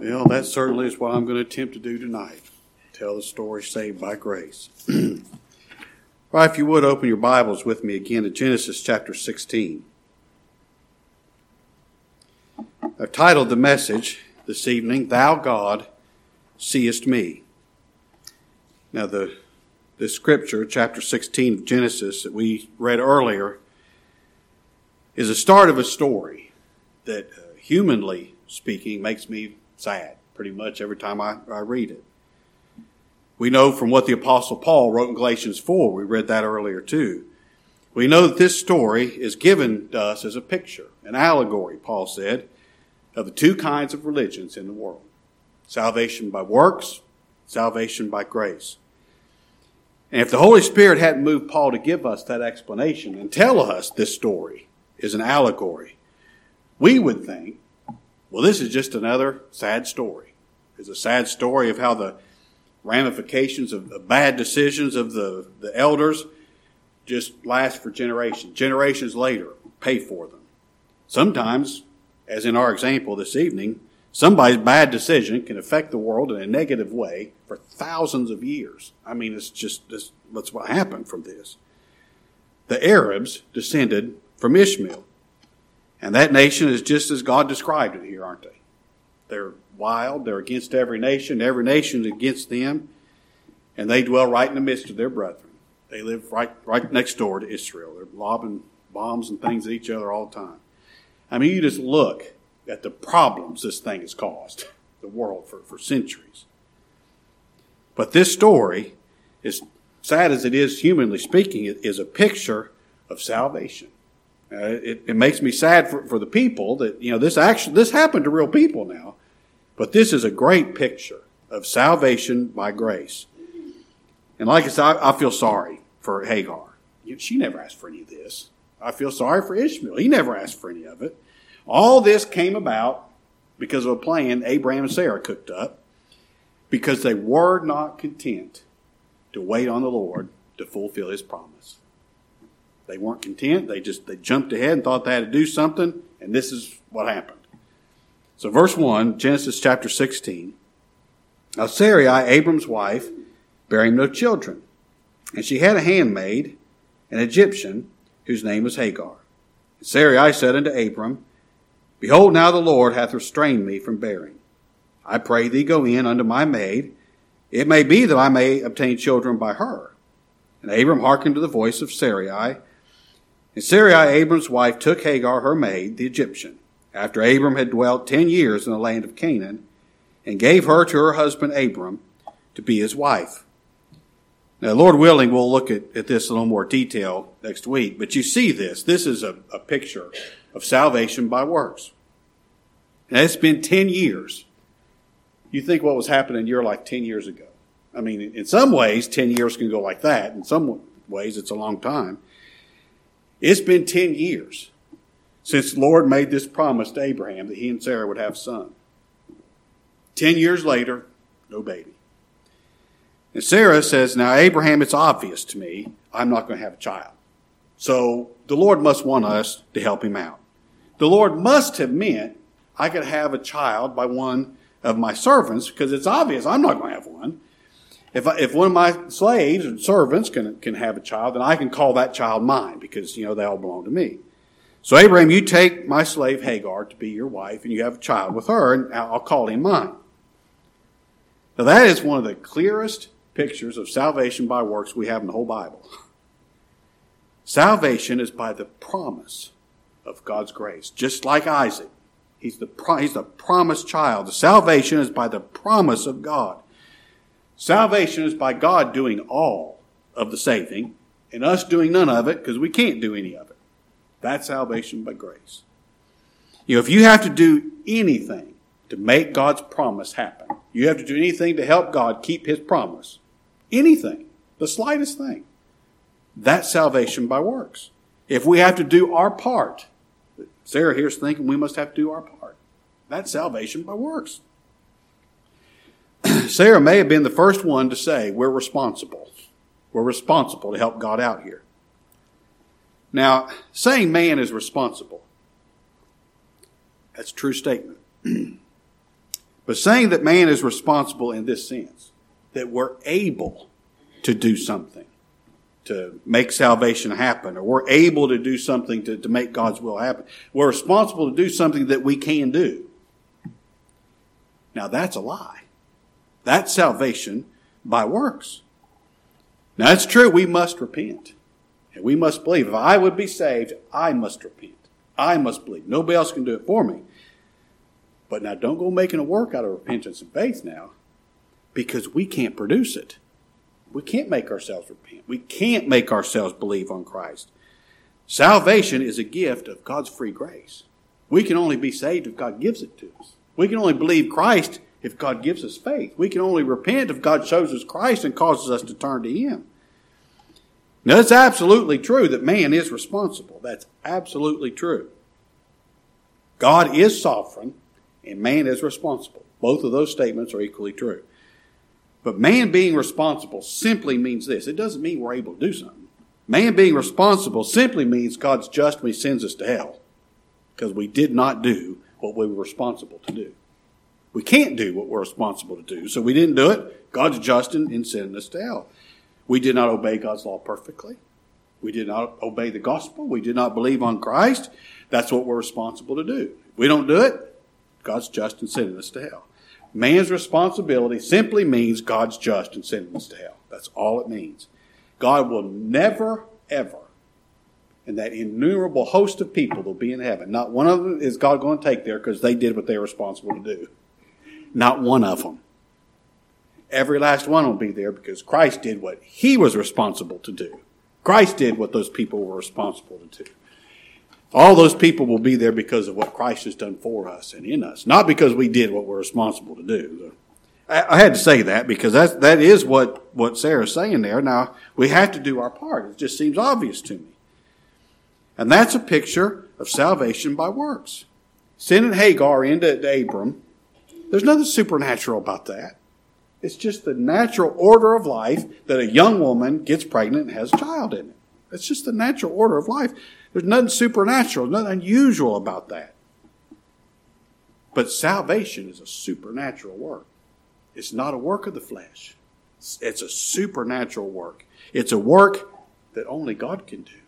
Well, that certainly is what I'm going to attempt to do tonight. Tell the story saved by grace. Right, if you would open your Bibles with me again to Genesis chapter 16. I've titled the message this evening, Thou God Seest Me. Now, the, the scripture, chapter 16 of Genesis, that we read earlier, is a start of a story that, uh, humanly speaking, makes me sad pretty much every time I, I read it. We know from what the apostle Paul wrote in Galatians 4, we read that earlier too. We know that this story is given to us as a picture, an allegory, Paul said, of the two kinds of religions in the world. Salvation by works, salvation by grace. And if the Holy Spirit hadn't moved Paul to give us that explanation and tell us this story is an allegory, we would think, well, this is just another sad story. It's a sad story of how the ramifications of, bad decisions of the, the elders just last for generations. Generations later, pay for them. Sometimes, as in our example this evening, somebody's bad decision can affect the world in a negative way for thousands of years. I mean, it's just that's what happened from this. The Arabs descended from Ishmael. And that nation is just as God described it here, aren't they? They're wild. They're against every nation. Every nation's against them. And they dwell right in the midst of their brethren. They live right, right next door to Israel. They're lobbing bombs and things at each other all the time. I mean, you just look at the problems this thing has caused the world for, for centuries. But this story, as sad as it is, humanly speaking, is a picture of salvation. Uh, it, it, makes me sad for, for the people that, you know, this actually, this happened to real people now. But this is a great picture of salvation by grace. And like I said, I, I feel sorry for Hagar. She never asked for any of this. I feel sorry for Ishmael. He never asked for any of it. All this came about because of a plan Abraham and Sarah cooked up because they were not content to wait on the Lord to fulfill his promise. They weren't content. They just they jumped ahead and thought they had to do something, and this is what happened. So, verse 1, Genesis chapter 16. Now, Sarai, Abram's wife, bare him no children. And she had a handmaid, an Egyptian, whose name was Hagar. And Sarai said unto Abram, Behold, now the Lord hath restrained me from bearing. I pray thee, go in unto my maid. It may be that I may obtain children by her. And Abram hearkened to the voice of Sarai. And Sarai, Abram's wife, took Hagar, her maid, the Egyptian after Abram had dwelt ten years in the land of Canaan, and gave her to her husband Abram to be his wife. Now, Lord willing, we'll look at, at this in a little more detail next week, but you see this. This is a, a picture of salvation by works. Now, it's been 10 years. You think what was happening in your life 10 years ago. I mean, in some ways, 10 years can go like that. In some ways, it's a long time. It's been 10 years since the Lord made this promise to Abraham that he and Sarah would have a son. Ten years later, no baby. And Sarah says, Now, Abraham, it's obvious to me I'm not going to have a child. So the Lord must want us to help him out. The Lord must have meant I could have a child by one of my servants because it's obvious I'm not going to have one. If, I, if one of my slaves and servants can, can have a child, then I can call that child mine because, you know, they all belong to me. So, Abraham, you take my slave Hagar to be your wife, and you have a child with her, and I'll call him mine. Now, that is one of the clearest pictures of salvation by works we have in the whole Bible. Salvation is by the promise of God's grace, just like Isaac. He's the, he's the promised child. The salvation is by the promise of God. Salvation is by God doing all of the saving, and us doing none of it because we can't do any of it. That's salvation by grace. You know, if you have to do anything to make God's promise happen, you have to do anything to help God keep his promise, anything, the slightest thing, that's salvation by works. If we have to do our part, Sarah here's thinking we must have to do our part. That's salvation by works. Sarah may have been the first one to say, We're responsible. We're responsible to help God out here. Now, saying man is responsible, that's a true statement. but saying that man is responsible in this sense, that we're able to do something to make salvation happen, or we're able to do something to, to make God's will happen. We're responsible to do something that we can do. Now that's a lie. That's salvation by works. Now it's true, we must repent. And we must believe. If I would be saved, I must repent. I must believe. Nobody else can do it for me. But now don't go making a work out of repentance and faith now, because we can't produce it. We can't make ourselves repent. We can't make ourselves believe on Christ. Salvation is a gift of God's free grace. We can only be saved if God gives it to us. We can only believe Christ if God gives us faith. We can only repent if God shows us Christ and causes us to turn to Him. Now, it's absolutely true that man is responsible. That's absolutely true. God is sovereign and man is responsible. Both of those statements are equally true. But man being responsible simply means this. It doesn't mean we're able to do something. Man being responsible simply means God's just when he sends us to hell because we did not do what we were responsible to do. We can't do what we're responsible to do, so we didn't do it. God's just in, in sending us to hell. We did not obey God's law perfectly. We did not obey the gospel. We did not believe on Christ. That's what we're responsible to do. If we don't do it, God's just in sending us to hell. Man's responsibility simply means God's just in sending us to hell. That's all it means. God will never, ever, and that innumerable host of people will be in heaven. Not one of them is God going to take there because they did what they were responsible to do. Not one of them. Every last one will be there because Christ did what he was responsible to do. Christ did what those people were responsible to do. All those people will be there because of what Christ has done for us and in us, not because we did what we're responsible to do. I, had to say that because that's, that is what, what Sarah's saying there. Now, we have to do our part. It just seems obvious to me. And that's a picture of salvation by works. Sending Hagar into Abram, there's nothing supernatural about that. It's just the natural order of life that a young woman gets pregnant and has a child in it. It's just the natural order of life. There's nothing supernatural, nothing unusual about that. But salvation is a supernatural work. It's not a work of the flesh. It's a supernatural work. It's a work that only God can do.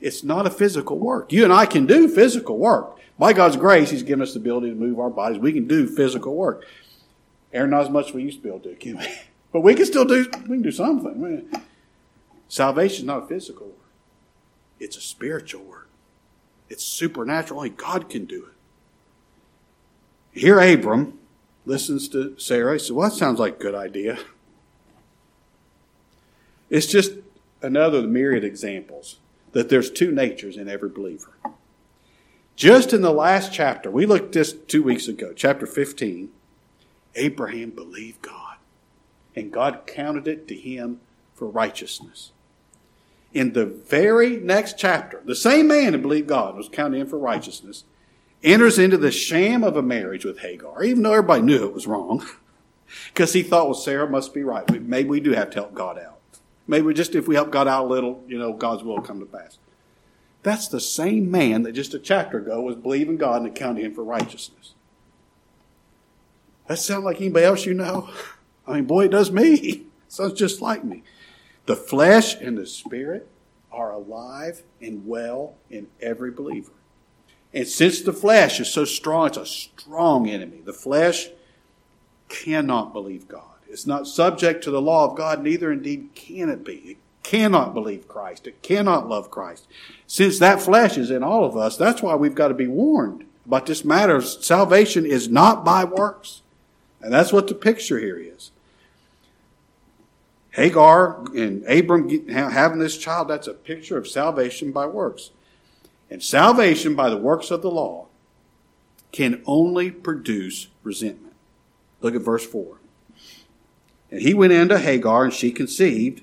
It's not a physical work. You and I can do physical work. By God's grace, He's given us the ability to move our bodies. We can do physical work. Aaron, not as much as we used to be able to, can we? But we can still do, we can do something. Salvation is not a physical work. It's a spiritual work. It's supernatural. Only God can do it. Here, Abram listens to Sarah. He says, Well, that sounds like a good idea. It's just another of the myriad examples that there's two natures in every believer. Just in the last chapter, we looked this two weeks ago, chapter 15, Abraham believed God, and God counted it to him for righteousness in the very next chapter, the same man who believed God was counted in for righteousness, enters into the sham of a marriage with Hagar, even though everybody knew it was wrong, because he thought, well, Sarah must be right. Maybe we do have to help God out. Maybe just if we help God out a little, you know, God's will come to pass. That's the same man that just a chapter ago was believing God and accounting him for righteousness. That sound like anybody else you know? I mean, boy, it does me. Sounds just like me. The flesh and the spirit are alive and well in every believer. And since the flesh is so strong, it's a strong enemy. The flesh cannot believe God. It's not subject to the law of God, neither indeed can it be. It cannot believe Christ. It cannot love Christ. Since that flesh is in all of us, that's why we've got to be warned about this matter. Salvation is not by works. And that's what the picture here is. Hagar and Abram having this child, that's a picture of salvation by works. And salvation by the works of the law can only produce resentment. Look at verse 4. And he went into Hagar, and she conceived.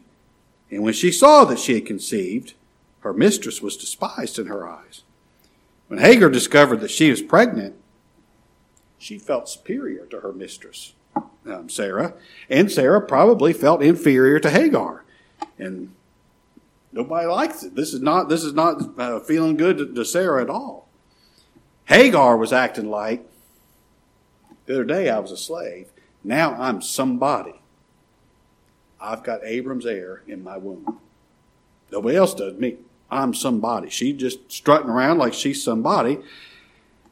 And when she saw that she had conceived, her mistress was despised in her eyes. When Hagar discovered that she was pregnant, she felt superior to her mistress um, Sarah, and Sarah probably felt inferior to Hagar, and nobody likes it. This is not this is not uh, feeling good to, to Sarah at all. Hagar was acting like The other day I was a slave. Now I'm somebody. I've got Abram's heir in my womb. Nobody else does me. I'm somebody. She just strutting around like she's somebody.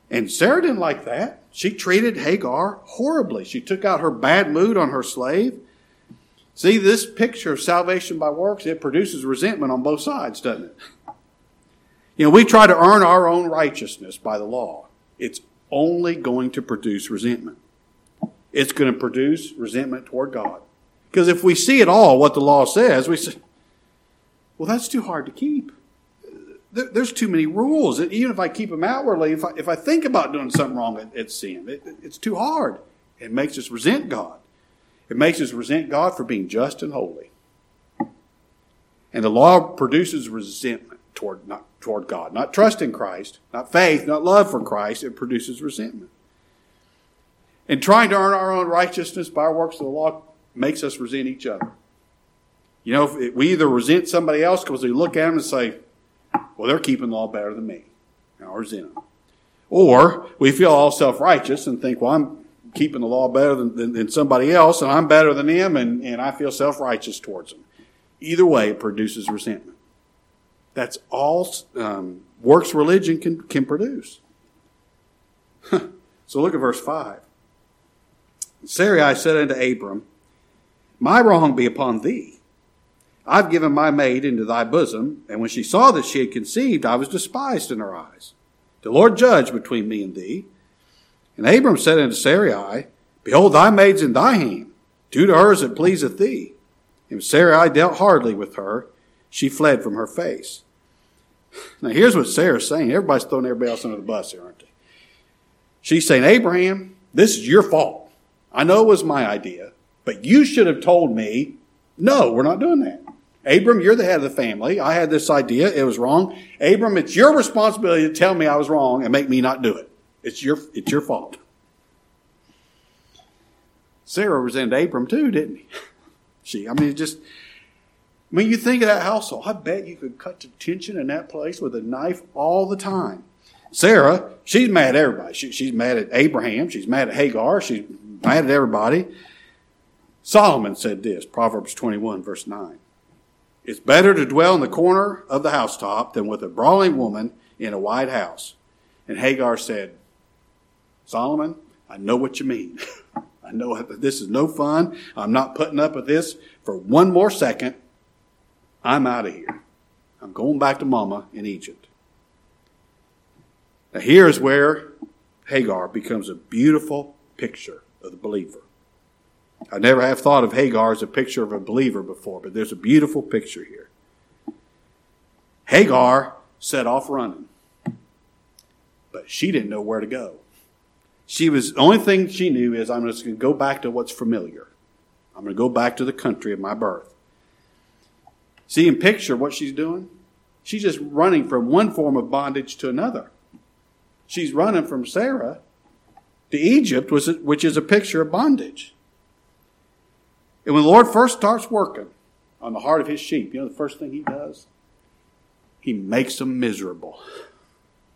And Sarah didn't like that. She treated Hagar horribly. She took out her bad mood on her slave. See, this picture of salvation by works, it produces resentment on both sides, doesn't it? You know, we try to earn our own righteousness by the law. It's only going to produce resentment. It's going to produce resentment toward God. Because if we see at all what the law says, we say, well, that's too hard to keep. There's too many rules. Even if I keep them outwardly, if I, if I think about doing something wrong, it's sin. It, it's too hard. It makes us resent God. It makes us resent God for being just and holy. And the law produces resentment toward, not, toward God. Not trust in Christ, not faith, not love for Christ. It produces resentment. And trying to earn our own righteousness by works of the law makes us resent each other. You know, we either resent somebody else because we look at them and say, well, they're keeping the law better than me. And I resent them. Or we feel all self righteous and think, well, I'm keeping the law better than, than, than, somebody else and I'm better than them and, and I feel self righteous towards them. Either way, it produces resentment. That's all um, works religion can, can produce. so look at verse 5. Sarai said unto Abram, My wrong be upon thee. I've given my maid into thy bosom, and when she saw that she had conceived, I was despised in her eyes. The Lord judge between me and thee. And Abram said unto Sarai, Behold, thy maid's in thy hand. Do to her as it pleaseth thee. And Sarai dealt hardly with her. She fled from her face. Now here's what Sarah's saying. Everybody's throwing everybody else under the bus here, aren't they? She's saying, Abraham, this is your fault. I know it was my idea, but you should have told me, no, we're not doing that. Abram, you're the head of the family. I had this idea. It was wrong. Abram, it's your responsibility to tell me I was wrong and make me not do it. It's your, it's your fault. Sarah resented Abram too, didn't he? She, I mean, just, when you think of that household, I bet you could cut the tension in that place with a knife all the time. Sarah, she's mad at everybody. She, she's mad at Abraham. She's mad at Hagar. She's mad at everybody. Solomon said this, Proverbs 21, verse 9. It's better to dwell in the corner of the housetop than with a brawling woman in a wide house. And Hagar said, Solomon, I know what you mean. I know that this is no fun. I'm not putting up with this for one more second. I'm out of here. I'm going back to mama in Egypt. Now, here's where Hagar becomes a beautiful picture of the believer. I never have thought of Hagar as a picture of a believer before, but there's a beautiful picture here. Hagar set off running, but she didn't know where to go. She was, the only thing she knew is I'm just going to go back to what's familiar. I'm going to go back to the country of my birth. See in picture what she's doing? She's just running from one form of bondage to another. She's running from Sarah to Egypt, which is a picture of bondage. And when the Lord first starts working on the heart of his sheep, you know the first thing he does? He makes them miserable.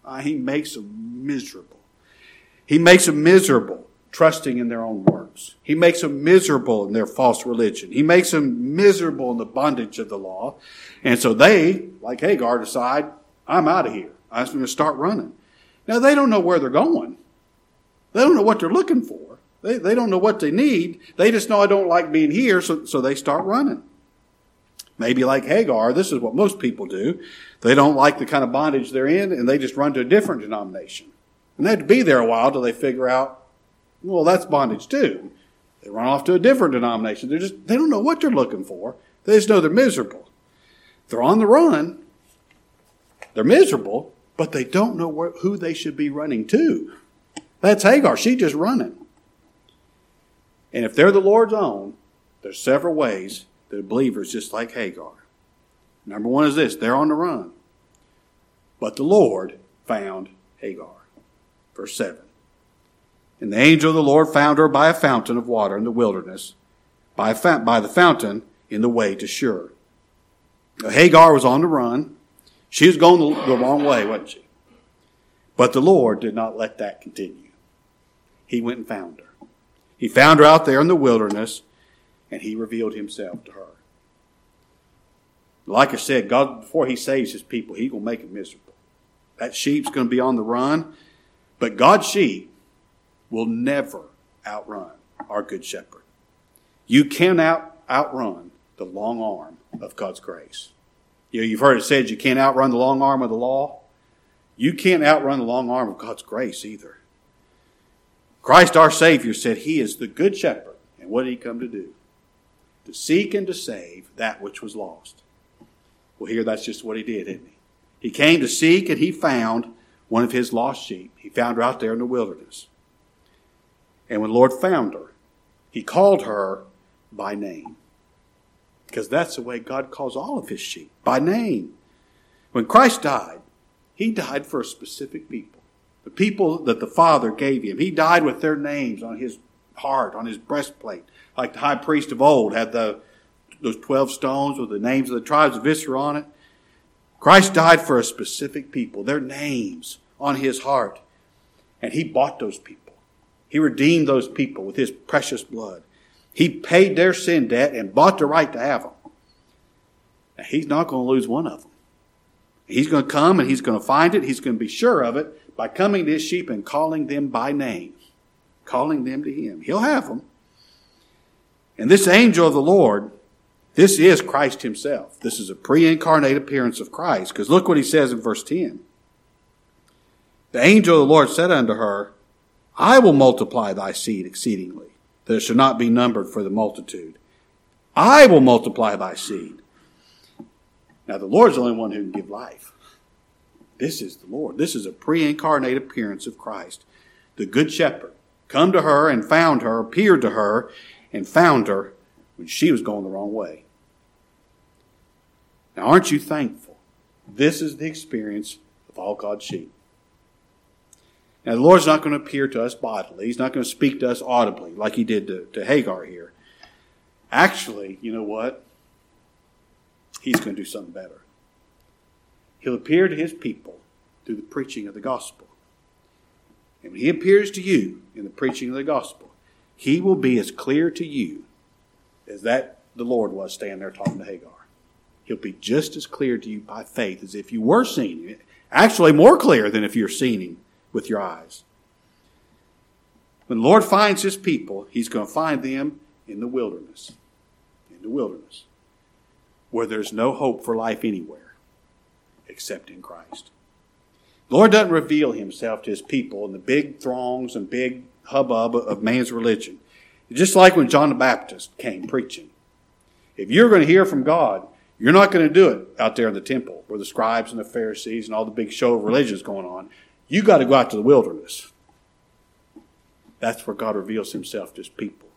Uh, he makes them miserable. He makes them miserable trusting in their own works. He makes them miserable in their false religion. He makes them miserable in the bondage of the law. And so they, like Hagar, decide, I'm out of here. I'm going to start running. Now they don't know where they're going. They don't know what they're looking for. They, they don't know what they need. They just know I don't like being here, so, so they start running. Maybe like Hagar, this is what most people do. They don't like the kind of bondage they're in, and they just run to a different denomination. And they have to be there a while till they figure out, well, that's bondage too. They run off to a different denomination. They're just, they don't know what they're looking for. They just know they're miserable. They're on the run. They're miserable, but they don't know where, who they should be running to. That's Hagar. She's just running. And if they're the Lord's own, there's several ways that a believer is just like Hagar. Number one is this they're on the run. But the Lord found Hagar. Verse 7. And the angel of the Lord found her by a fountain of water in the wilderness, by, fa- by the fountain in the way to Shur. Now, Hagar was on the run. She was going the, the wrong way, wasn't she? But the Lord did not let that continue. he went and found her. He found her out there in the wilderness, and he revealed himself to her. Like I said, God, before he saves his people, he's going to make them miserable. That sheep's going to be on the run, but God's sheep will never outrun our good shepherd. You cannot outrun the long arm of God's grace. You know, you've heard it said you can't outrun the long arm of the law. You can't outrun the long arm of God's grace either. Christ our Savior said he is the good shepherd. And what did he come to do? To seek and to save that which was lost. Well, here that's just what he did, isn't he? He came to seek and he found one of his lost sheep. He found her out there in the wilderness. And when the Lord found her, he called her by name. Because that's the way God calls all of his sheep, by name. When Christ died, he died for a specific people. The people that the Father gave him. He died with their names on his heart, on his breastplate. Like the high priest of old had the, those 12 stones with the names of the tribes of Israel on it. Christ died for a specific people, their names on his heart. And he bought those people. He redeemed those people with his precious blood. He paid their sin debt and bought the right to have them. Now, he's not going to lose one of them. He's going to come and he's going to find it. He's going to be sure of it by coming to his sheep and calling them by name, calling them to him. He'll have them. And this angel of the Lord, this is Christ himself. This is a pre incarnate appearance of Christ. Because look what he says in verse 10. The angel of the Lord said unto her, I will multiply thy seed exceedingly, that it shall not be numbered for the multitude. I will multiply thy seed. Now, the Lord is the only one who can give life. This is the Lord. This is a pre incarnate appearance of Christ. The Good Shepherd come to her and found her, appeared to her and found her when she was going the wrong way. Now, aren't you thankful? This is the experience of all God's sheep. Now, the Lord's not going to appear to us bodily. He's not going to speak to us audibly like he did to, to Hagar here. Actually, you know what? He's going to do something better. He'll appear to his people through the preaching of the gospel. And when he appears to you in the preaching of the gospel, he will be as clear to you as that the Lord was standing there talking to Hagar. He'll be just as clear to you by faith as if you were seeing him. Actually, more clear than if you're seeing him with your eyes. When the Lord finds his people, he's going to find them in the wilderness. In the wilderness. Where there's no hope for life anywhere except in Christ. The Lord doesn't reveal himself to his people in the big throngs and big hubbub of man's religion. Just like when John the Baptist came preaching. If you're going to hear from God, you're not going to do it out there in the temple where the scribes and the Pharisees and all the big show of religion is going on. You got to go out to the wilderness. That's where God reveals himself to his people.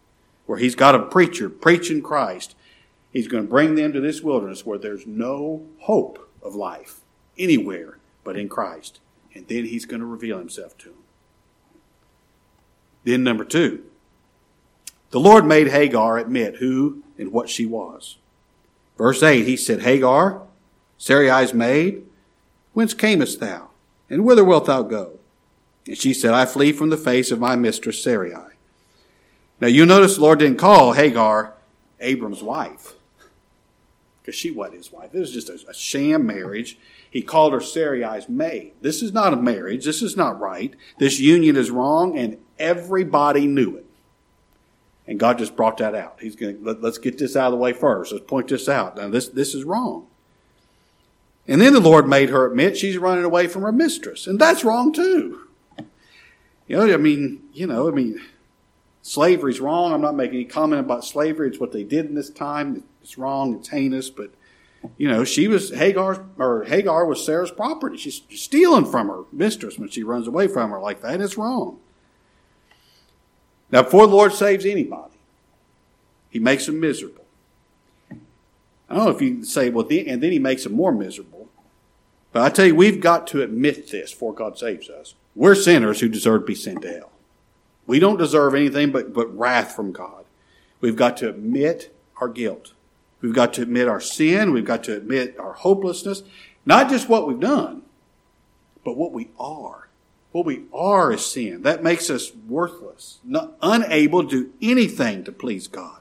Where he's got a preacher preaching Christ. He's going to bring them to this wilderness where there's no hope of life anywhere but in Christ. And then he's going to reveal himself to him. Then, number two, the Lord made Hagar admit who and what she was. Verse 8, he said, Hagar, Sarai's maid, whence camest thou? And whither wilt thou go? And she said, I flee from the face of my mistress Sarai. Now you notice the Lord didn't call Hagar Abram's wife. Because she wasn't his wife. It was just a, a sham marriage. He called her Sarai's maid. This is not a marriage. This is not right. This union is wrong, and everybody knew it. And God just brought that out. He's going to, let, us get this out of the way first. Let's point this out. Now, this, this is wrong. And then the Lord made her admit she's running away from her mistress. And that's wrong too. You know, I mean, you know, I mean, slavery's wrong. I'm not making any comment about slavery. It's what they did in this time. It's wrong. It's heinous. But, you know, she was Hagar, or Hagar was Sarah's property. She's stealing from her mistress when she runs away from her like that. It's wrong. Now, before the Lord saves anybody, he makes them miserable. I don't know if you say, well, and then he makes them more miserable. But I tell you, we've got to admit this before God saves us. We're sinners who deserve to be sent to hell. We don't deserve anything but, but wrath from God. We've got to admit our guilt. We've got to admit our sin. We've got to admit our hopelessness. Not just what we've done, but what we are What we are is sin. That makes us worthless, not, unable to do anything to please God.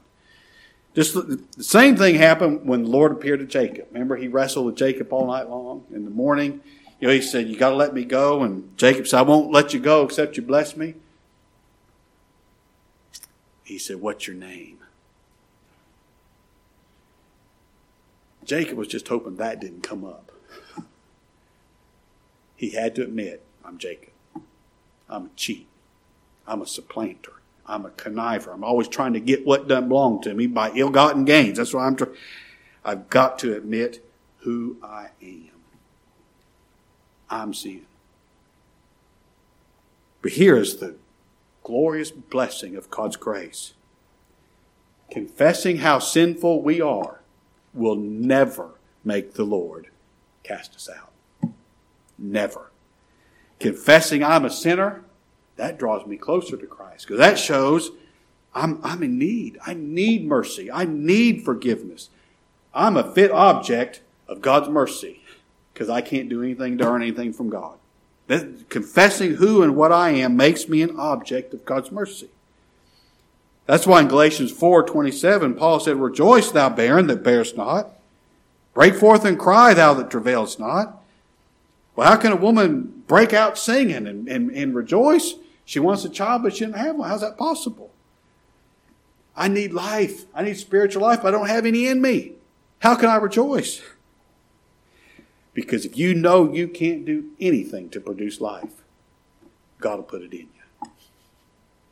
Just the same thing happened when the Lord appeared to Jacob. Remember, he wrestled with Jacob all night long. In the morning, you know, he said, "You got to let me go," and Jacob said, "I won't let you go except you bless me." He said, "What's your name?" Jacob was just hoping that didn't come up. He had to admit, "I'm Jacob. I'm a cheat. I'm a supplanter." I'm a conniver. I'm always trying to get what doesn't belong to me by ill-gotten gains. That's why I'm trying. I've got to admit who I am. I'm sin. But here is the glorious blessing of God's grace. Confessing how sinful we are will never make the Lord cast us out. Never. Confessing I'm a sinner that draws me closer to Christ because that shows I'm, I'm in need. I need mercy. I need forgiveness. I'm a fit object of God's mercy because I can't do anything to earn anything from God. That, confessing who and what I am makes me an object of God's mercy. That's why in Galatians 4 27, Paul said, Rejoice, thou barren that bearest not. Break forth and cry, thou that travailest not. Well, how can a woman break out singing and, and, and rejoice? She wants a child, but she didn't have one. How's that possible? I need life. I need spiritual life. I don't have any in me. How can I rejoice? Because if you know you can't do anything to produce life, God will put it in you.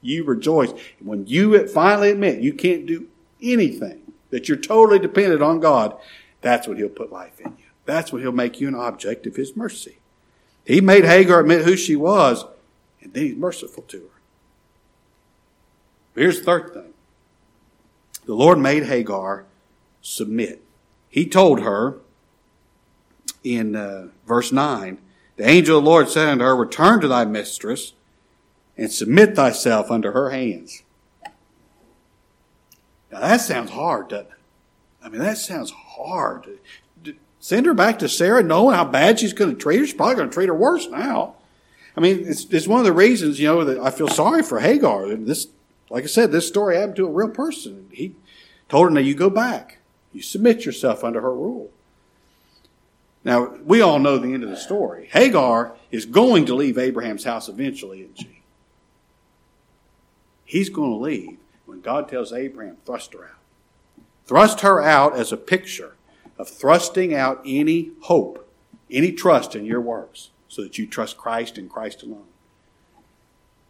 You rejoice. When you finally admit you can't do anything, that you're totally dependent on God, that's when He'll put life in you. That's when He'll make you an object of His mercy. He made Hagar admit who she was and then he's merciful to her. Here's the third thing. The Lord made Hagar submit. He told her in uh, verse 9, the angel of the Lord said unto her, Return to thy mistress and submit thyself under her hands. Now that sounds hard, doesn't it? I mean, that sounds hard. Send her back to Sarah knowing how bad she's going to treat her. She's probably going to treat her worse now. I mean, it's, it's one of the reasons, you know, that I feel sorry for Hagar. This, like I said, this story happened to a real person. He told her, now you go back. You submit yourself under her rule. Now, we all know the end of the story. Hagar is going to leave Abraham's house eventually, isn't she? He's going to leave when God tells Abraham, thrust her out. Thrust her out as a picture of thrusting out any hope, any trust in your works so that you trust Christ and Christ alone.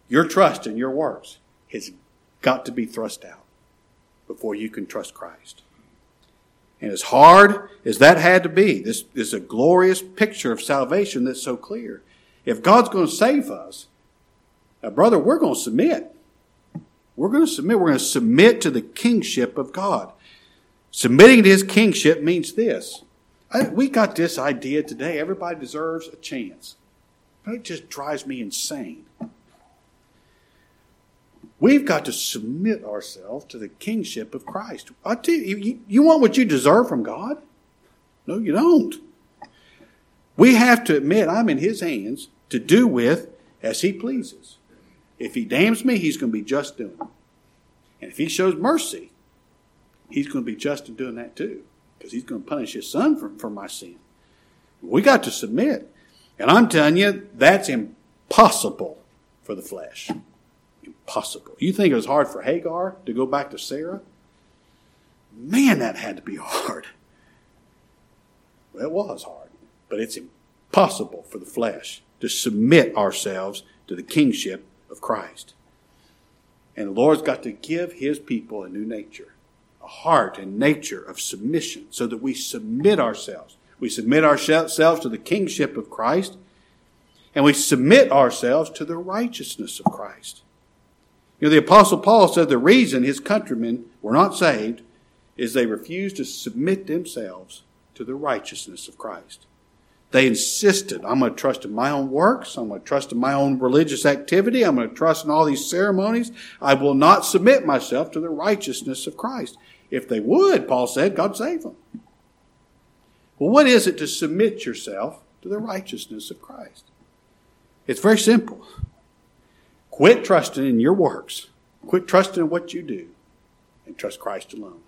Your trust in your works has got to be thrust out before you can trust Christ. And as hard as that had to be, this is a glorious picture of salvation that's so clear. If God's going to save us, now, brother, we're going to submit. We're going to submit. We're going to submit to the kingship of God. Submitting to his kingship means this I, we got this idea today. Everybody deserves a chance. It just drives me insane. We've got to submit ourselves to the kingship of Christ. I tell you, you, you want what you deserve from God? No, you don't. We have to admit I'm in His hands to do with as He pleases. If He damns me, He's going to be just doing it. And if He shows mercy, He's going to be just in doing that too because he's going to punish his son for, for my sin. We got to submit. And I'm telling you, that's impossible for the flesh. Impossible. You think it was hard for Hagar to go back to Sarah? Man, that had to be hard. Well, it was hard, but it's impossible for the flesh to submit ourselves to the kingship of Christ. And the Lord's got to give his people a new nature a heart and nature of submission so that we submit ourselves. We submit ourselves to the kingship of Christ and we submit ourselves to the righteousness of Christ. You know, the Apostle Paul said the reason his countrymen were not saved is they refused to submit themselves to the righteousness of Christ. They insisted, I'm going to trust in my own works. I'm going to trust in my own religious activity. I'm going to trust in all these ceremonies. I will not submit myself to the righteousness of Christ. If they would, Paul said, God save them. Well, what is it to submit yourself to the righteousness of Christ? It's very simple. Quit trusting in your works. Quit trusting in what you do and trust Christ alone.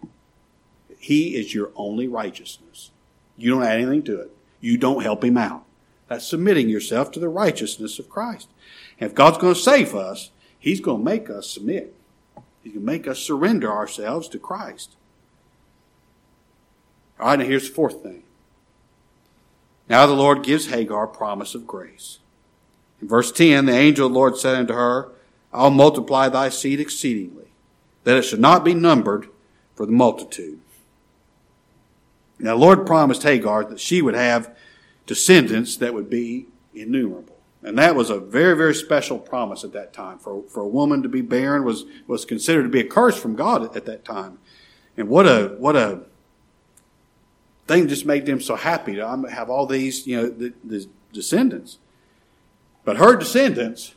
He is your only righteousness. You don't add anything to it. You don't help him out. That's submitting yourself to the righteousness of Christ. And if God's going to save us, he's going to make us submit. He's going to make us surrender ourselves to Christ. All right, now here's the fourth thing. Now the Lord gives Hagar a promise of grace. In verse 10, the angel of the Lord said unto her, I'll multiply thy seed exceedingly, that it should not be numbered for the multitude. Now, the Lord promised Hagar that she would have descendants that would be innumerable. And that was a very, very special promise at that time. For, for a woman to be barren was, was considered to be a curse from God at that time. And what a, what a thing just made them so happy to have all these, you know, the, the descendants. But her descendants,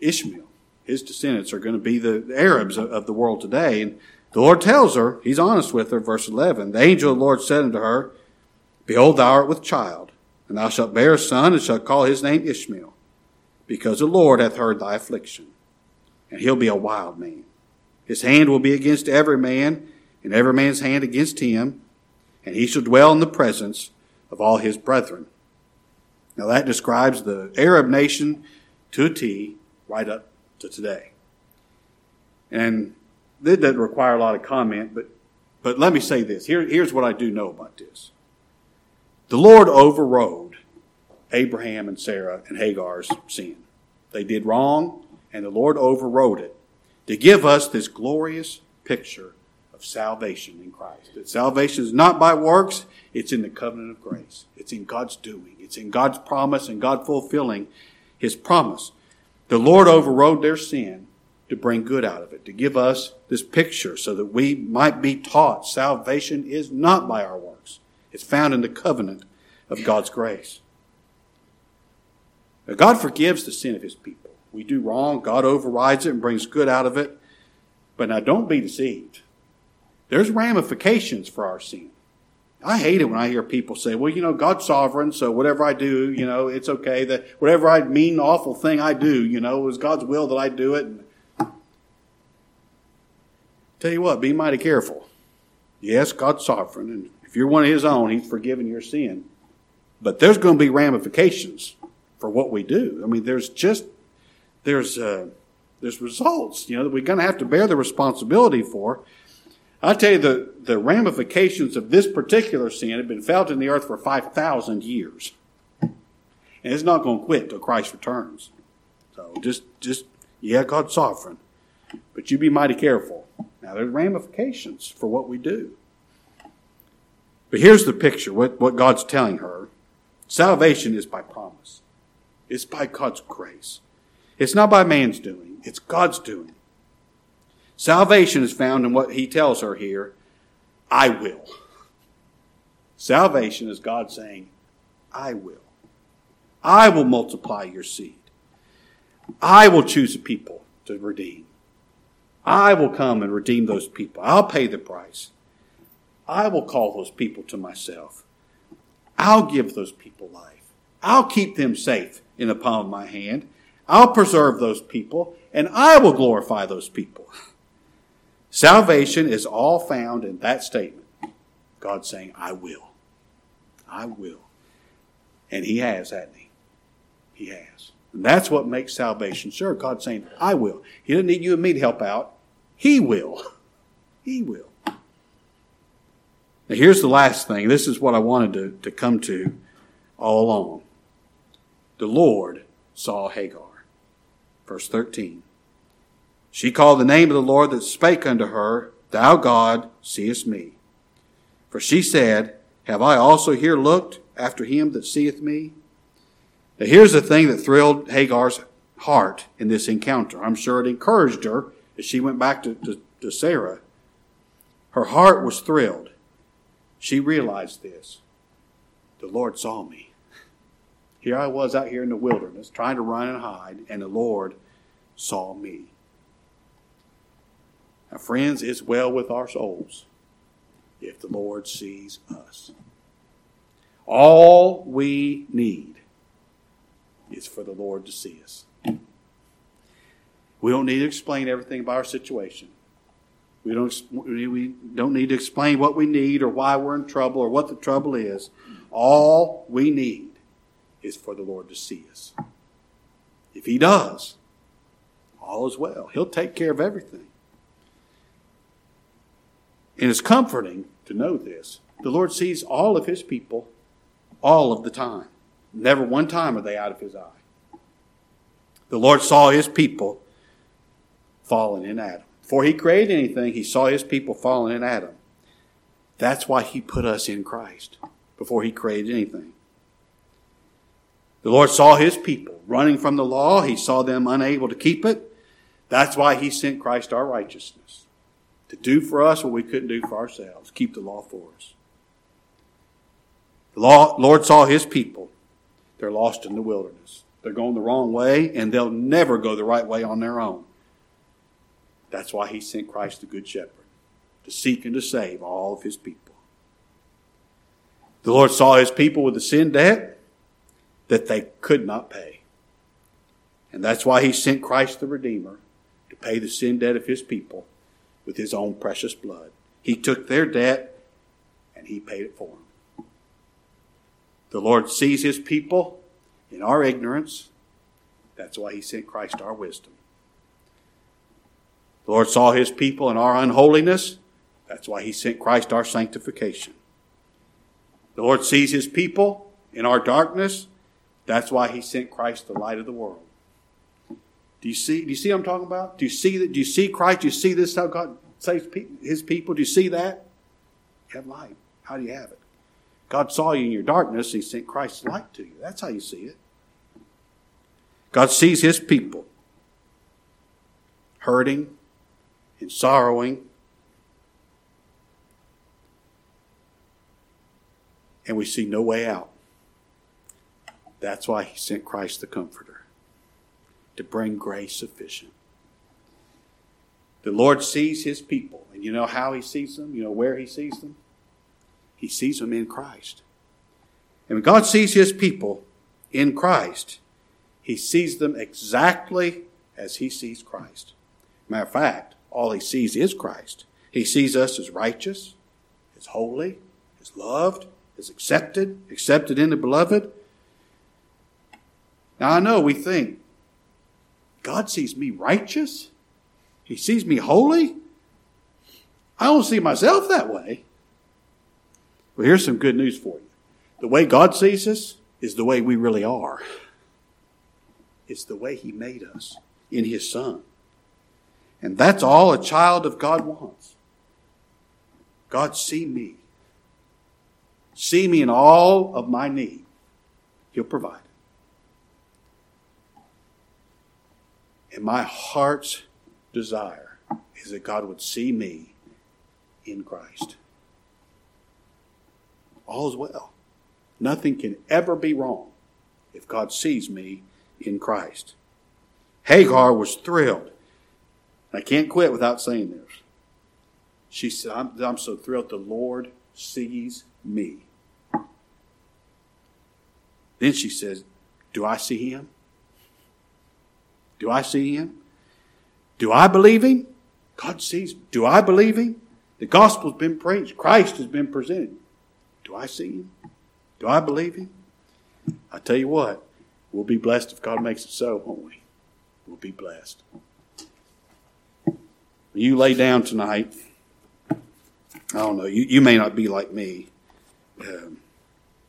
Ishmael, his descendants are going to be the Arabs of, of the world today. And the Lord tells her, he's honest with her, verse 11, the angel of the Lord said unto her, Behold, thou art with child, and thou shalt bear a son, and shalt call his name Ishmael, because the Lord hath heard thy affliction. And he'll be a wild man. His hand will be against every man, and every man's hand against him, and he shall dwell in the presence of all his brethren. Now that describes the Arab nation to a T right up to today. And that doesn't require a lot of comment, but, but let me say this. Here, here's what I do know about this. The Lord overrode Abraham and Sarah and Hagar's sin. They did wrong, and the Lord overrode it to give us this glorious picture of salvation in Christ. That salvation is not by works, it's in the covenant of grace. It's in God's doing. It's in God's promise and God fulfilling His promise. The Lord overrode their sin to bring good out of it, to give us this picture so that we might be taught salvation is not by our works. It's found in the covenant of God's grace. Now, God forgives the sin of His people. We do wrong, God overrides it and brings good out of it. But now don't be deceived. There's ramifications for our sin. I hate it when I hear people say, well, you know, God's sovereign, so whatever I do, you know, it's okay. That whatever I mean, awful thing I do, you know, it was God's will that I do it. And Tell you what, be mighty careful. Yes, God's sovereign, and if you're one of His own, He's forgiven your sin. But there's going to be ramifications for what we do. I mean, there's just there's uh, there's results, you know, that we're going to have to bear the responsibility for. I tell you, the the ramifications of this particular sin have been felt in the earth for five thousand years, and it's not going to quit till Christ returns. So just just yeah, God's sovereign, but you be mighty careful now, there's ramifications for what we do. But here's the picture what, what God's telling her salvation is by promise, it's by God's grace. It's not by man's doing, it's God's doing. Salvation is found in what he tells her here I will. Salvation is God saying, I will. I will multiply your seed. I will choose a people to redeem. I will come and redeem those people. I'll pay the price. I will call those people to myself. I'll give those people life. I'll keep them safe in the palm of my hand. I'll preserve those people and I will glorify those people. Salvation is all found in that statement. God saying, I will. I will. And He has, hasn't He? He has. That's what makes salvation sure. God saying, I will. He doesn't need you and me to help out. He will. He will. Now, here's the last thing. This is what I wanted to, to come to all along. The Lord saw Hagar. Verse 13. She called the name of the Lord that spake unto her, Thou God seest me. For she said, Have I also here looked after him that seeth me? Now here's the thing that thrilled Hagar's heart in this encounter. I'm sure it encouraged her as she went back to, to, to Sarah, her heart was thrilled. She realized this. The Lord saw me. Here I was out here in the wilderness trying to run and hide, and the Lord saw me. Now, friends, it's well with our souls if the Lord sees us. All we need is for the Lord to see us. We don't need to explain everything about our situation. We don't, we don't need to explain what we need or why we're in trouble or what the trouble is. All we need is for the Lord to see us. If He does, all is well. He'll take care of everything. And it's comforting to know this. The Lord sees all of His people all of the time. Never one time are they out of His eye. The Lord saw His people fallen in Adam. Before He created anything, He saw His people fallen in Adam. That's why He put us in Christ before He created anything. The Lord saw His people running from the law. He saw them unable to keep it. That's why He sent Christ our righteousness to do for us what we couldn't do for ourselves, keep the law for us. The Lord saw his people. They're lost in the wilderness. They're going the wrong way, and they'll never go the right way on their own. That's why he sent Christ the Good Shepherd to seek and to save all of his people. The Lord saw his people with a sin debt that they could not pay. And that's why he sent Christ the Redeemer to pay the sin debt of his people with his own precious blood. He took their debt and he paid it for them. The Lord sees his people in our ignorance. That's why he sent Christ our wisdom. The Lord saw his people in our unholiness. That's why he sent Christ our sanctification. The Lord sees his people in our darkness. That's why he sent Christ the light of the world. Do you see? Do you see what I'm talking about? Do you see that? Do you see Christ? Do you see this? How God saves His people? Do you see that? You have light. How do you have it? God saw you in your darkness. and He sent Christ's light to you. That's how you see it. God sees His people hurting and sorrowing. And we see no way out. That's why He sent Christ the Comforter to bring grace sufficient. The Lord sees his people. And you know how he sees them? You know where he sees them? He sees them in Christ. And when God sees his people in Christ, he sees them exactly as he sees Christ. Matter of fact, all he sees is Christ. He sees us as righteous, as holy, as loved, as accepted, accepted in the beloved. Now I know we think, God sees me righteous. He sees me holy. I don't see myself that way. Well, here's some good news for you. The way God sees us is the way we really are. It's the way He made us in His Son. And that's all a child of God wants. God, see me. See me in all of my need. He'll provide. And my heart's desire is that God would see me in Christ. All is well. Nothing can ever be wrong if God sees me in Christ. Hagar was thrilled. I can't quit without saying this. She said, I'm, I'm so thrilled the Lord sees me. Then she says, Do I see him? Do I see him? Do I believe him? God sees. Do I believe him? The gospel's been preached. Christ has been presented. Do I see him? Do I believe him? I tell you what, we'll be blessed if God makes it so, won't we? We'll be blessed. When you lay down tonight, I don't know, you, you may not be like me. Um,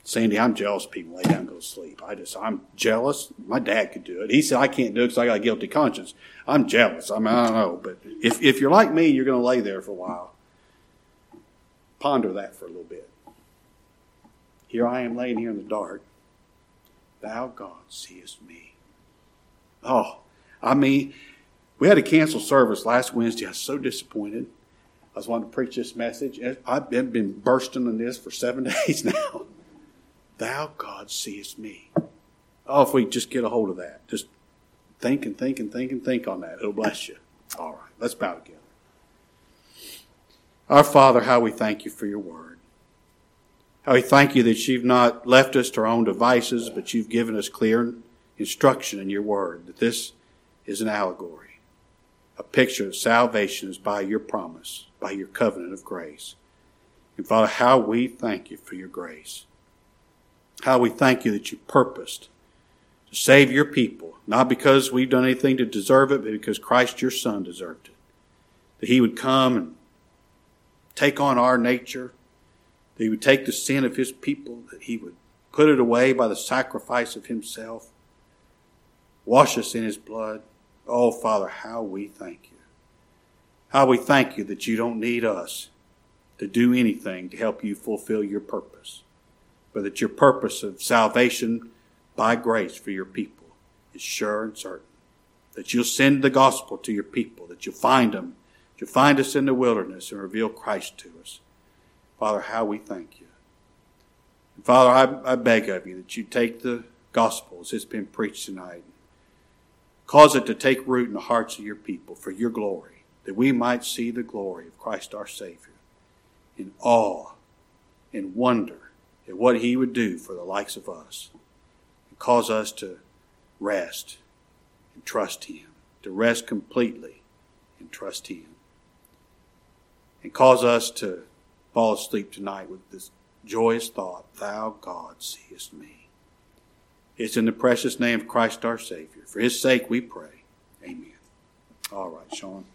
Sandy, I'm jealous people lay down and go to sleep. I just, I'm jealous. My dad could do it. He said, I can't do it because I got a guilty conscience. I'm jealous. I mean, I don't know. But if, if you're like me, you're going to lay there for a while. Ponder that for a little bit. Here I am laying here in the dark. Thou, God, seest me. Oh, I mean, we had to cancel service last Wednesday. I was so disappointed. I was wanting to preach this message. I've been bursting on this for seven days now. Thou, God, seest me. Oh, if we just get a hold of that. Just think and think and think and think on that. It'll bless you. All right, let's bow together. Our Father, how we thank you for your word. How we thank you that you've not left us to our own devices, but you've given us clear instruction in your word that this is an allegory, a picture of salvation is by your promise, by your covenant of grace. And Father, how we thank you for your grace. How we thank you that you purposed to save your people, not because we've done anything to deserve it, but because Christ your Son deserved it. That he would come and take on our nature, that he would take the sin of his people, that he would put it away by the sacrifice of himself, wash us in his blood. Oh, Father, how we thank you. How we thank you that you don't need us to do anything to help you fulfill your purpose, but that your purpose of salvation by grace for your people is sure and certain. That you'll send the gospel to your people, that you'll find them, that you'll find us in the wilderness and reveal Christ to us. Father, how we thank you. And Father, I, I beg of you that you take the gospel as it's been preached tonight. Cause it to take root in the hearts of your people for your glory, that we might see the glory of Christ our Savior in awe, in wonder at what he would do for the likes of us and cause us to rest and trust Him, to rest completely and trust Him. And cause us to fall asleep tonight with this joyous thought Thou, God, seest me. It's in the precious name of Christ our Savior. For His sake we pray. Amen. All right, Sean.